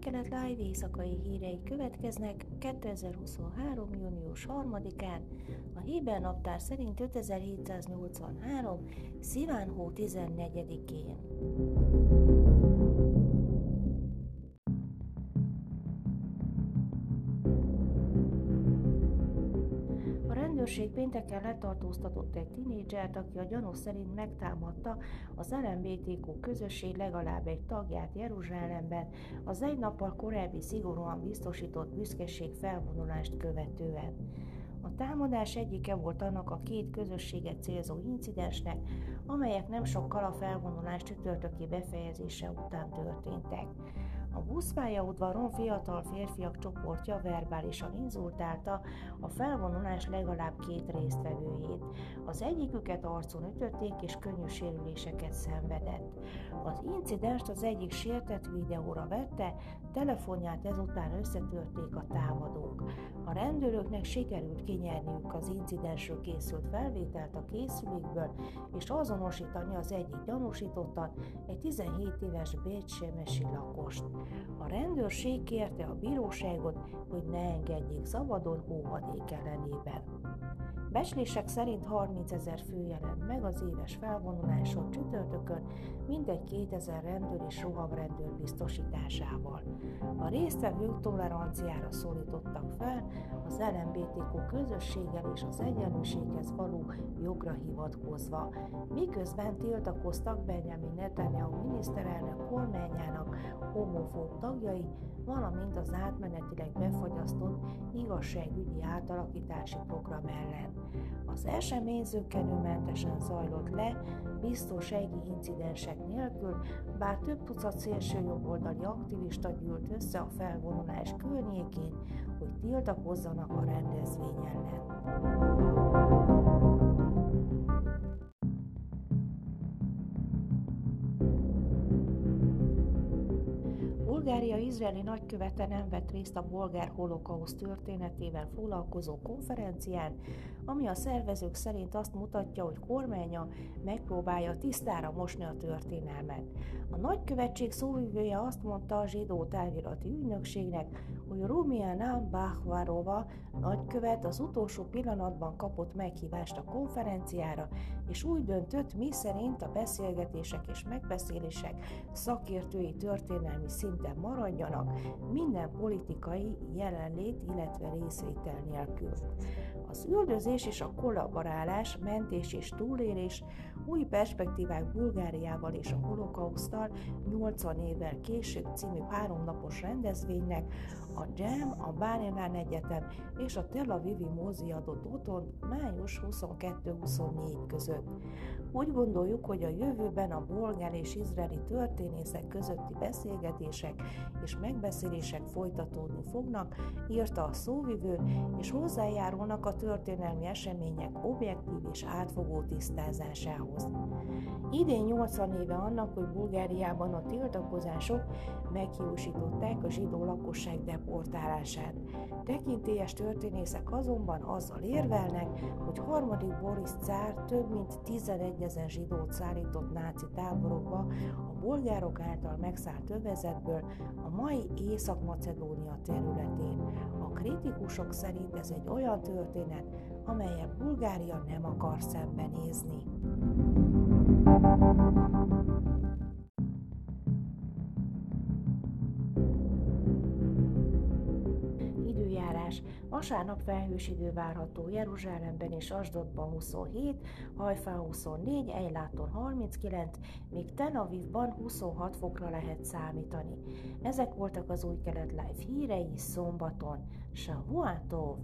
kelet live éjszakai hírei következnek 2023. június 3-án, a Héber naptár szerint 5783. Sziván hó 14-én. Rendőrség pénteken letartóztatott egy tinédzsert, aki a gyanú szerint megtámadta az LMBTQ közösség legalább egy tagját Jeruzsálemben az egy nappal korábbi szigorúan biztosított büszkeség felvonulást követően. A támadás egyike volt annak a két közösséget célzó incidensnek, amelyek nem sokkal a felvonulás csütörtöki befejezése után történtek. A buszpályaudvaron fiatal férfiak csoportja verbálisan inzultálta a felvonulás legalább két résztvevőjét. Az egyiküket arcon ütötték és könnyű sérüléseket szenvedett. Az incidenst az egyik sértett videóra vette, telefonját ezután összetörték a támadók. A rendőröknek sikerült kinyerniük az incidensről készült felvételt a készülékből, és azonosítani az egyik gyanúsítottat, egy 17 éves bécsemesi lakost. A rendőrség kérte a bíróságot, hogy ne engedjék szabadon óvadék ellenében. Becslések szerint 30 ezer fő jelent meg az éves felvonuláson csütörtökön, mindegy 2000 rendőr és rohamrendőr biztosításával. A résztvevők toleranciára szólítottak fel, az LMBTQ közösséggel és az egyenlőséghez való jogra hivatkozva, miközben tiltakoztak Benjamin Netanyahu miniszterelnök kormányának homofób tagjai, valamint az átmenetileg befagyasztott igazságügyi átalakítási program ellen. Az esemény zöggenőmentesen zajlott le, biztonsági incidensek nélkül, bár több tucat szélső jobboldali aktivista gyűlt össze a felvonulás környékén, hogy tiltakozzanak a rendezvény ellen. Bulgária izraeli nagykövete nem vett részt a bolgár holokauszt történetével foglalkozó konferencián, ami a szervezők szerint azt mutatja, hogy kormánya megpróbálja tisztára mosni a történelmet. A nagykövetség szóvivője azt mondta a zsidó távirati ügynökségnek, hogy Rumiana Bachvarova nagykövet az utolsó pillanatban kapott meghívást a konferenciára, és úgy döntött, mi szerint a beszélgetések és megbeszélések szakértői történelmi szinten maradjanak, minden politikai jelenlét, illetve részvétel nélkül. Az üldözés és a kollaborálás, mentés és túlélés új perspektívák Bulgáriával és a holokausztal 80 évvel később című háromnapos rendezvénynek a JAM, a Bálinán Egyetem és a Tel Avivi Mózi adott úton május 22-24 között. Úgy gondoljuk, hogy a jövőben a bolgár és izraeli történészek közötti beszélgetések és megbeszélések folytatódni fognak, írta a szóvivő, és hozzájárulnak a történelmi események objektív és átfogó tisztázásához. Idén 80 éve annak, hogy Bulgáriában a tiltakozások meghiúsították a zsidó lakosság deportálását. Tekintélyes történészek azonban azzal érvelnek, hogy harmadik Boris cár több mint 11 ezer zsidót szállított náci táborokba a bolgárok által megszállt övezetből a mai Észak-Macedónia területén. A kritikusok szerint ez egy olyan történet, amelyet Bulgária nem akar szembenézni. Időjárás. Vasárnap felhős idő várható Jeruzsálemben és Asdodban 27, Hajfán 24, Ejláton 39, míg Tel Avivban 26 fokra lehet számítani. Ezek voltak az új kelet live hírei szombaton. Shavuatov!